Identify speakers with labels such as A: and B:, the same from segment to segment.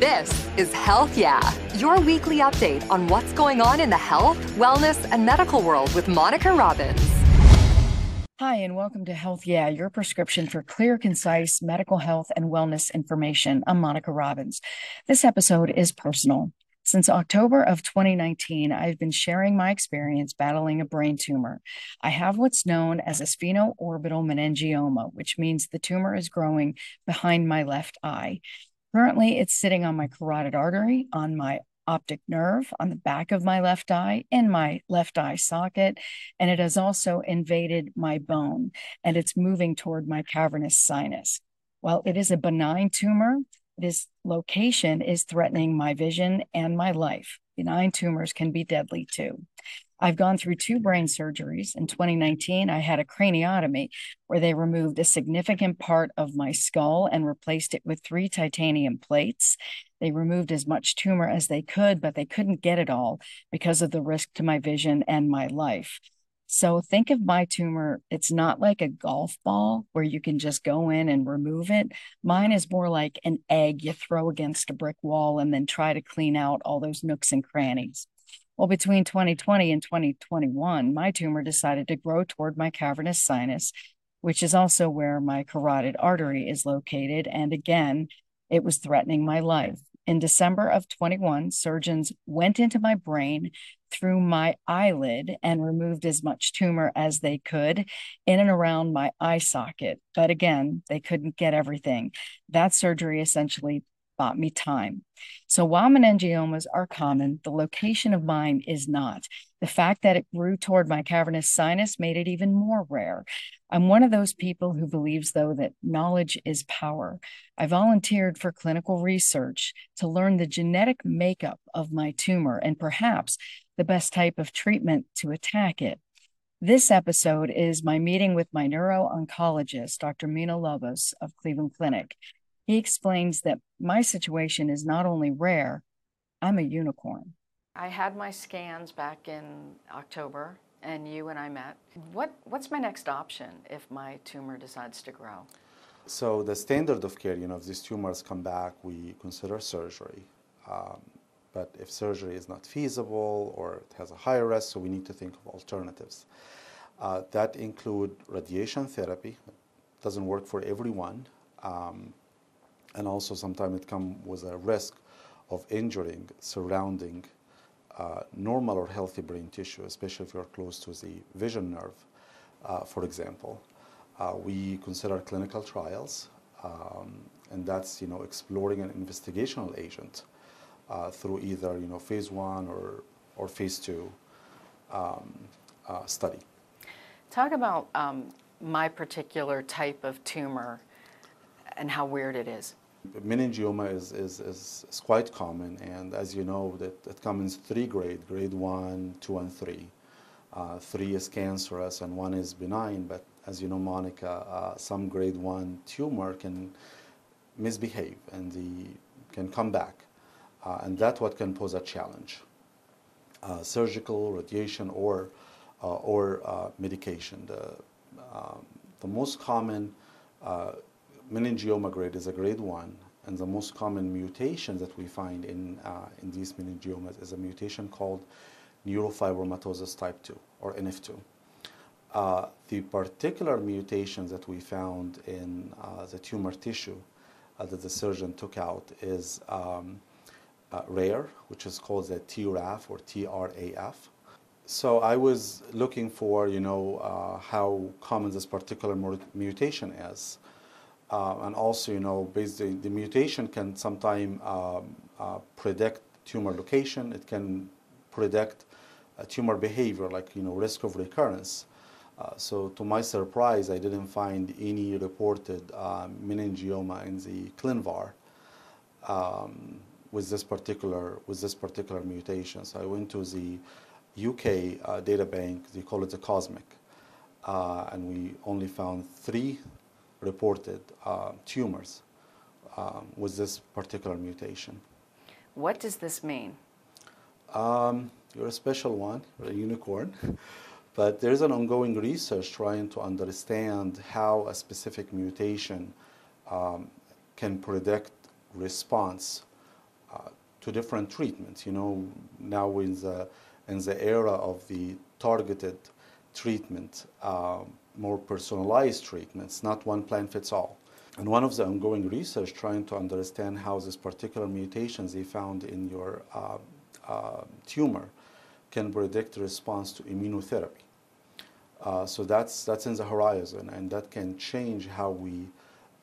A: This is Health Yeah, your weekly update on what's going on in the health, wellness, and medical world with Monica Robbins.
B: Hi, and welcome to Health Yeah, your prescription for clear, concise medical health and wellness information. I'm Monica Robbins. This episode is personal. Since October of 2019, I've been sharing my experience battling a brain tumor. I have what's known as a sphenoorbital meningioma, which means the tumor is growing behind my left eye. Currently, it's sitting on my carotid artery, on my optic nerve, on the back of my left eye, in my left eye socket, and it has also invaded my bone and it's moving toward my cavernous sinus. While it is a benign tumor, this location is threatening my vision and my life. Benign tumors can be deadly too. I've gone through two brain surgeries. In 2019, I had a craniotomy where they removed a significant part of my skull and replaced it with three titanium plates. They removed as much tumor as they could, but they couldn't get it all because of the risk to my vision and my life. So think of my tumor, it's not like a golf ball where you can just go in and remove it. Mine is more like an egg you throw against a brick wall and then try to clean out all those nooks and crannies. Well, between 2020 and 2021, my tumor decided to grow toward my cavernous sinus, which is also where my carotid artery is located. And again, it was threatening my life. In December of 21, surgeons went into my brain through my eyelid and removed as much tumor as they could in and around my eye socket. But again, they couldn't get everything. That surgery essentially bought me time. So while meningiomas are common, the location of mine is not. The fact that it grew toward my cavernous sinus made it even more rare. I'm one of those people who believes, though, that knowledge is power. I volunteered for clinical research to learn the genetic makeup of my tumor and perhaps the best type of treatment to attack it. This episode is my meeting with my neuro oncologist, Dr. Mina Lobbous of Cleveland Clinic. He explains that my situation is not only rare, I'm a unicorn.
C: I had my scans back in October and you and I met. What, what's my next option if my tumor decides to grow?
D: So the standard of care, you know, if these tumors come back, we consider surgery. Um, but if surgery is not feasible or it has a higher risk, so we need to think of alternatives. Uh, that include radiation therapy. It doesn't work for everyone. Um, and also sometimes it comes with a risk of injuring surrounding uh, normal or healthy brain tissue, especially if you're close to the vision nerve, uh, for example. Uh, we consider clinical trials, um, and that's you know exploring an investigational agent uh, through either you know phase one or or phase two um, uh, study.
C: Talk about um, my particular type of tumor and how weird it is
D: meningioma is, is, is, is, quite common, and as you know, that it comes in three grade, grade one, two, and three. Uh, three is cancerous and one is benign, but as you know, Monica, uh, some grade one tumor can misbehave and the, can come back, uh, and that's what can pose a challenge. Uh, surgical, radiation, or, uh, or uh, medication. The, um, the most common meningioma grade is a grade 1, and the most common mutation that we find in, uh, in these meningiomas is a mutation called neurofibromatosis type 2, or NF2. Uh, the particular mutation that we found in uh, the tumor tissue uh, that the surgeon took out is um, uh, rare, which is called the TRAF or TRAF. So I was looking for, you know, uh, how common this particular mutation is. Uh, and also, you know, basically the mutation can sometimes um, uh, predict tumor location. It can predict uh, tumor behavior, like you know, risk of recurrence. Uh, so, to my surprise, I didn't find any reported uh, meningioma in the ClinVar um, with this particular with this particular mutation. So, I went to the UK uh, data bank. They call it the COSMIC, and we only found three reported uh, tumors um, with this particular mutation.
C: What does this mean?
D: Um, you're a special one, you're a unicorn. but there's an ongoing research trying to understand how a specific mutation um, can predict response to different treatments. You know, now in the, in the era of the targeted treatment, uh, more personalized treatments, not one plan fits all. And one of the ongoing research trying to understand how these particular mutations they found in your uh, uh, tumor can predict response to immunotherapy. Uh, so that's, that's in the horizon, and that can change how we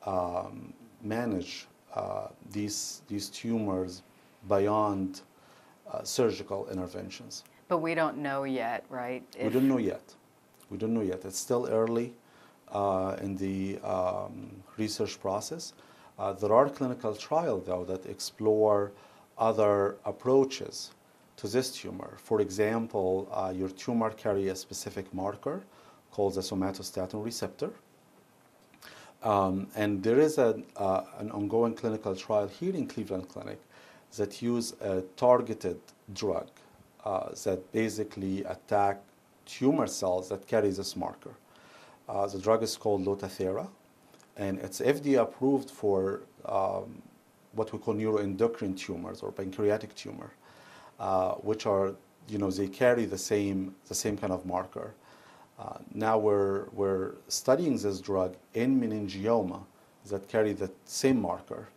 D: um, manage uh, these, these tumors beyond uh, surgical interventions.
C: But we don't know yet, right?
D: We don't know yet. We don't know yet. It's still early uh, in the um, research process. Uh, there are clinical trials, though, that explore other approaches to this tumor. For example, uh, your tumor carries a specific marker called the somatostatin receptor. Um, and there is a, uh, an ongoing clinical trial here in Cleveland Clinic that use a targeted drug uh, that basically attack tumor cells that carry this marker. Uh, the drug is called Lutathera, and it's FDA approved for um, what we call neuroendocrine tumors or pancreatic tumor, uh, which are, you know, they carry the same, the same kind of marker. Uh, now we're, we're studying this drug in meningioma that carry the same marker.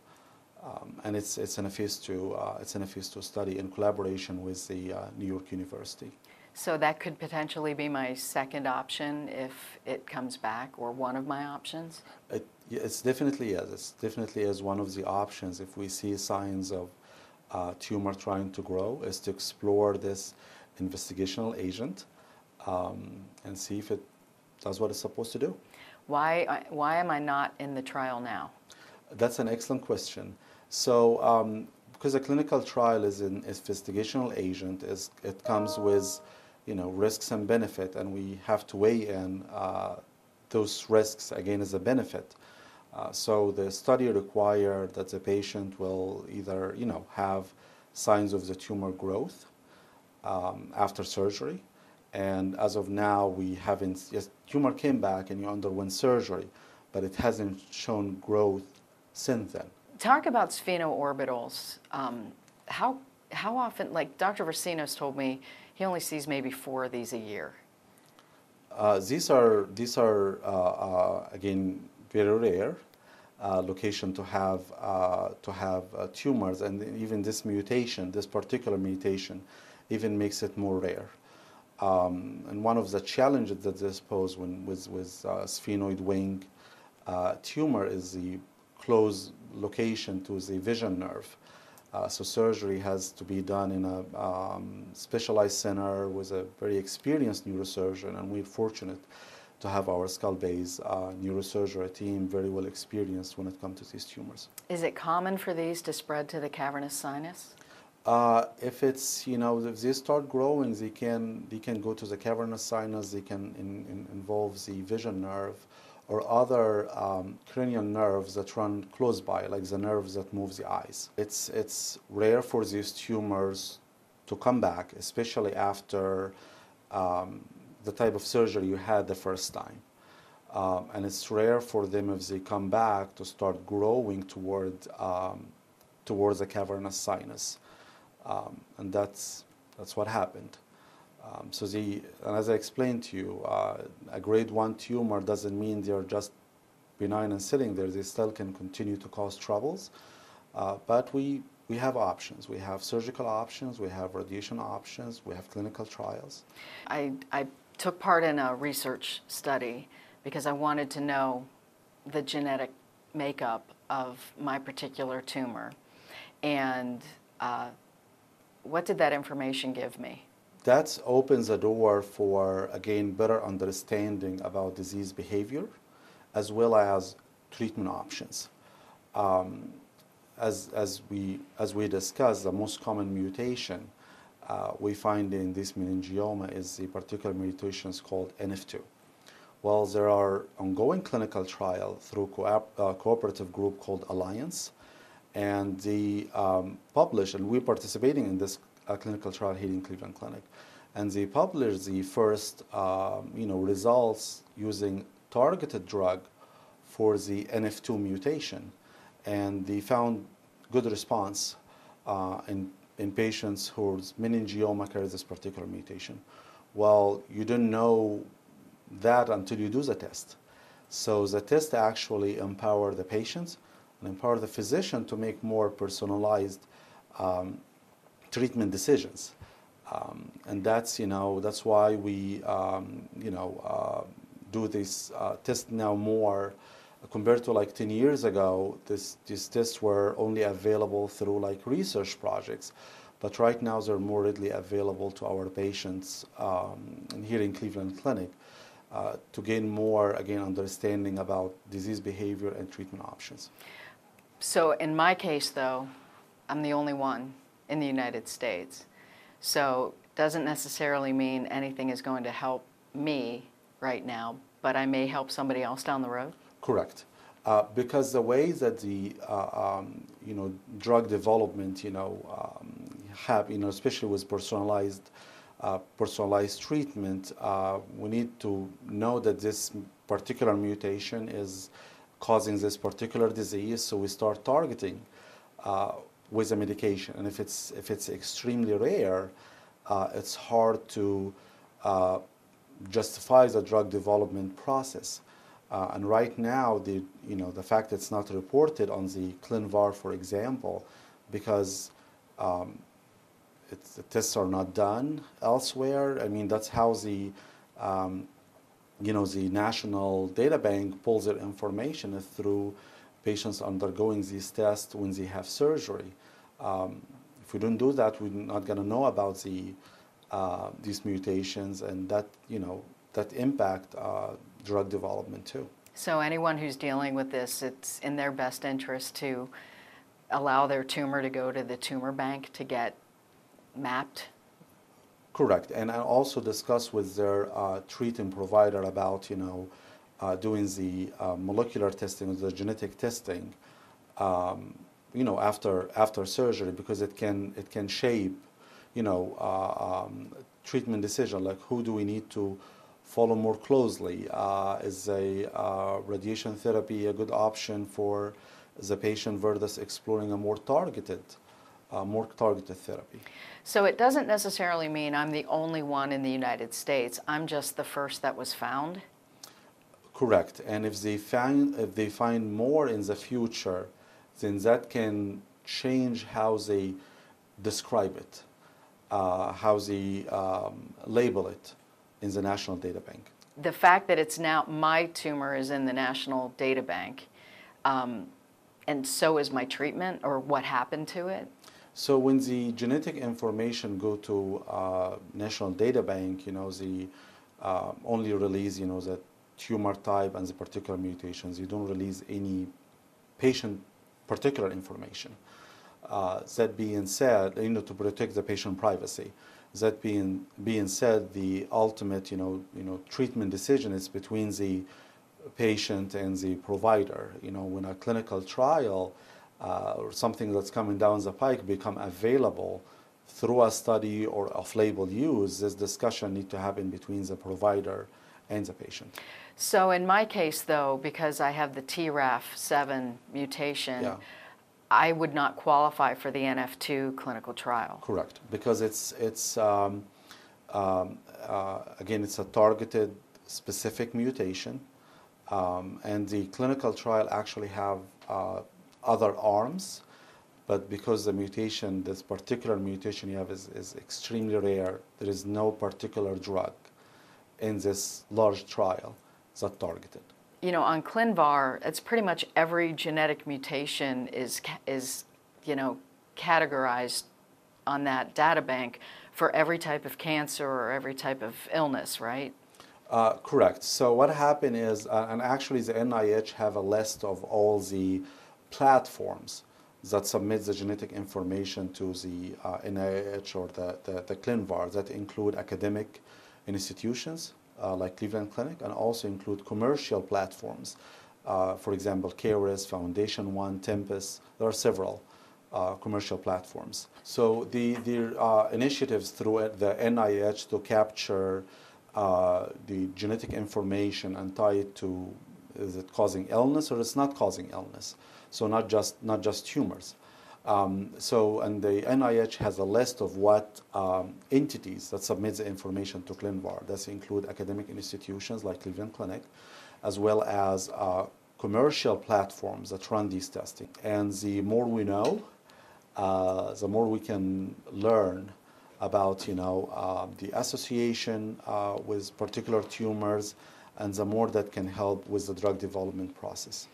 D: Um, and it's, it's, in a phase two, uh, it's in a phase two study in collaboration with the uh, New York University.
C: So that could potentially be my second option if it comes back, or one of my options?
D: It, it's definitely yes. It's definitely is one of the options if we see signs of uh, tumor trying to grow, is to explore this investigational agent um, and see if it does what it's supposed to do.
C: Why, why am I not in the trial now?
D: That's an excellent question. So, um, because a clinical trial is an investigational agent, is, it comes with you know, risks and benefit, and we have to weigh in uh, those risks again as a benefit. Uh, so the study required that the patient will either, you know, have signs of the tumor growth um, after surgery, and as of now, we haven't. Yes, tumor came back and you underwent surgery, but it hasn't shown growth since then.
C: Talk about sphenoorbitals. Um, how how often? Like Dr. Recinos told me, he only sees maybe four of these a year.
D: Uh, these are these are uh, uh, again very rare uh, location to have uh, to have tumors, and even this mutation, this particular mutation, even makes it more rare. Um, and one of the challenges that this pose when, with, with uh, sphenoid wing uh, tumor is the close location to the vision nerve. Uh, so surgery has to be done in a um, specialized center with a very experienced neurosurgeon, and we're fortunate to have our skull base uh, neurosurgery team very well experienced when it comes to these tumors.
C: Is it common for these to spread to the cavernous sinus?
D: Uh, if it's you know if they start growing, they can they can go to the cavernous sinus. They can in, in involve the vision nerve or other um, cranial nerves that run close by, like the nerves that move the eyes. It's it's rare for these tumors to come back, especially after um, the type of surgery you had the first time. Um, and it's rare for them if they come back to start growing toward um, towards the cavernous sinus. Um, and that's, that's what happened. Um, so the, and as I explained to you, uh, a grade one tumor doesn't mean they're just benign and sitting there. They still can continue to cause troubles. Uh, but we, we have options. We have surgical options, we have radiation options, we have clinical trials.
C: I, I took part in a research study because I wanted to know the genetic makeup of my particular tumor. And uh, what did that information give me?
D: That opens a door for, again, better understanding about disease behavior as well as treatment options. Um, as, as, we, as we discussed, the most common mutation uh, we find in this meningioma is the particular mutations called NF2. Well, there are ongoing clinical trial through co uh, cooperative group called Alliance, and they um, published, and we're participating in this uh, clinical trial here in Cleveland Clinic, and they published the first, um, you know, results using targeted drug for the NF2 mutation, and they found good response uh, in, in patients whose meningioma carries this particular mutation. Well, you didn't know that until you do the test. So the test actually empower the patients and empower the physician to make more personalized um, treatment decisions. Um, and that's, you know, that's why we, um, you know, uh, do this uh, test now more compared to like 10 years ago, this, these tests were only available through like research projects. But right now, they're more readily available to our patients um, here in Cleveland Clinic uh, to gain more, again, understanding about disease behavior and treatment options.
B: So in my case, though, I'm the only one in the United States. So doesn't necessarily mean anything is going to help me right now, but I may help somebody else down the road?
D: Correct. Uh, because the way that the uh, um, you know drug development you know um, have you know especially with personalized uh, personalized treatment, uh, we need to know that this particular mutation is causing this particular disease, so we start targeting uh, with a medication. And if it's if it's extremely rare, uh, it's hard to justify the drug development process. Uh, and right now, the, you know, the fact it's not reported on the ClinVar, for example, because um, the tests are not done elsewhere. I mean, that's how the, um, you know, the National Data Bank pulls their information through patients undergoing these tests when they have surgery. Um, if we don't do that, we're not going to know about the, uh, these mutations, and that, you know, that impact uh, drug development too.
B: So anyone who's dealing with this, it's in their best interest to allow their tumor to go to the tumor bank to get mapped?
D: Correct, and I also discuss with their uh, treating provider about, you know, uh, doing the uh, molecular testing, the genetic testing, um, you know, after after surgery because it can it can shape, you know, uh, um, treatment decision like who do we need to follow more closely? Uh, is a uh, radiation therapy a good option for the patient versus exploring a more targeted, uh, more targeted therapy?
B: So it doesn't necessarily mean I'm the only one in the United States. I'm just the first that was found.
D: Correct. And if they find if they find more in the future, then that can change how they describe it, uh, how they um, label it in the National Data Bank.
B: The fact that it's now my tumor is in the National Data Bank, um, and so is my treatment or what happened to it.
D: So when the genetic information go to uh, National Data Bank, you know, the uh, only release, you know, the tumor type and the particular mutations. You don't release any patient particular information. Uh, that being said, you know, to protect the patient privacy. That being being said, the ultimate, you know, you know, treatment decision is between the patient and the provider. You know, when a clinical trial uh, or something that's coming down the pike become available through a study or off-label use, this discussion need to happen between the provider and the patient.
B: So in my case, though, because I have the TRAF7 mutation, yeah. I would not qualify for the NF2 clinical trial.
D: Correct, because it's it's um, um, uh, again it's a targeted specific mutation, um, and the clinical trial actually have uh, other arms, but because the mutation, this particular mutation you have is, is extremely rare, there is no particular drug in this large trial that targeted
B: you know, on ClinVar, it's pretty much every genetic mutation is, is you know, categorized on that data bank for every type of cancer or every type of illness, right?
D: Uh, correct. So what happened is, uh, and actually the NIH have a list of all the platforms that submit the genetic information to the uh, NIH or the, the, the ClinVar that include academic institutions, uh, like Cleveland Clinic and also include commercial platforms. Uh, for example, Caris, Foundation One, Tempus, there are several uh, commercial platforms. So the, the uh, initiatives through the NIH to capture uh, the genetic information and tie it to is it causing illness or it's not causing illness. So not just, not just tumors. Um, so, and the NIH has a list of what um, entities that submit the information to ClinVar. That include academic institutions like Cleveland Clinic, as well as uh, commercial platforms that run these testing. And the more we know, uh, the more we can learn about you know uh, the association uh, with particular tumors, and the more that can help with the drug development process.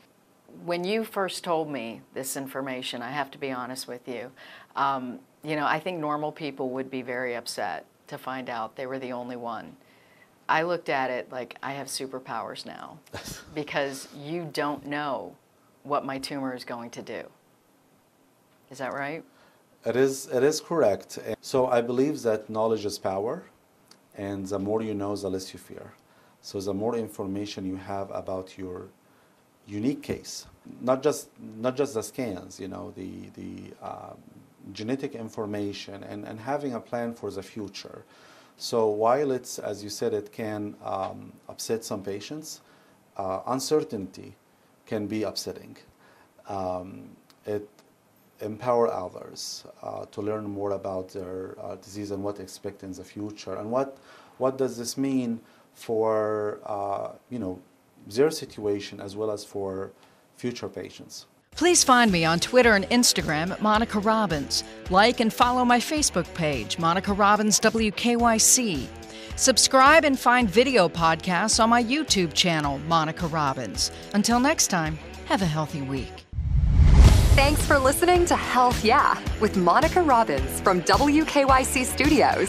C: When you first told me this information, I have to be honest with you. Um, you know, I think normal people would be very upset to find out they were the only one. I looked at it like I have superpowers now because you don't know what my tumor is going to do. Is that right?
D: It is, it is correct. So I believe that knowledge is power, and the more you know, the less you fear. So the more information you have about your unique case, not just not just the scans, you know, the the um, genetic information, and and having a plan for the future. So while it's, as you said, it can um, upset some patients, uh, uncertainty can be upsetting. Um, it empower others uh, to learn more about their uh, disease and what to expect in the future and what what does this mean for uh, you know their situation as well as for future patients.
B: Please find me on Twitter and Instagram at Monica Robbins. Like and follow my Facebook page, Monica Robbins WKYC. Subscribe and find video podcasts on my YouTube channel, Monica Robbins. Until next time, have a healthy week.
A: Thanks for listening to Health Yeah with Monica Robbins from WKYC Studios.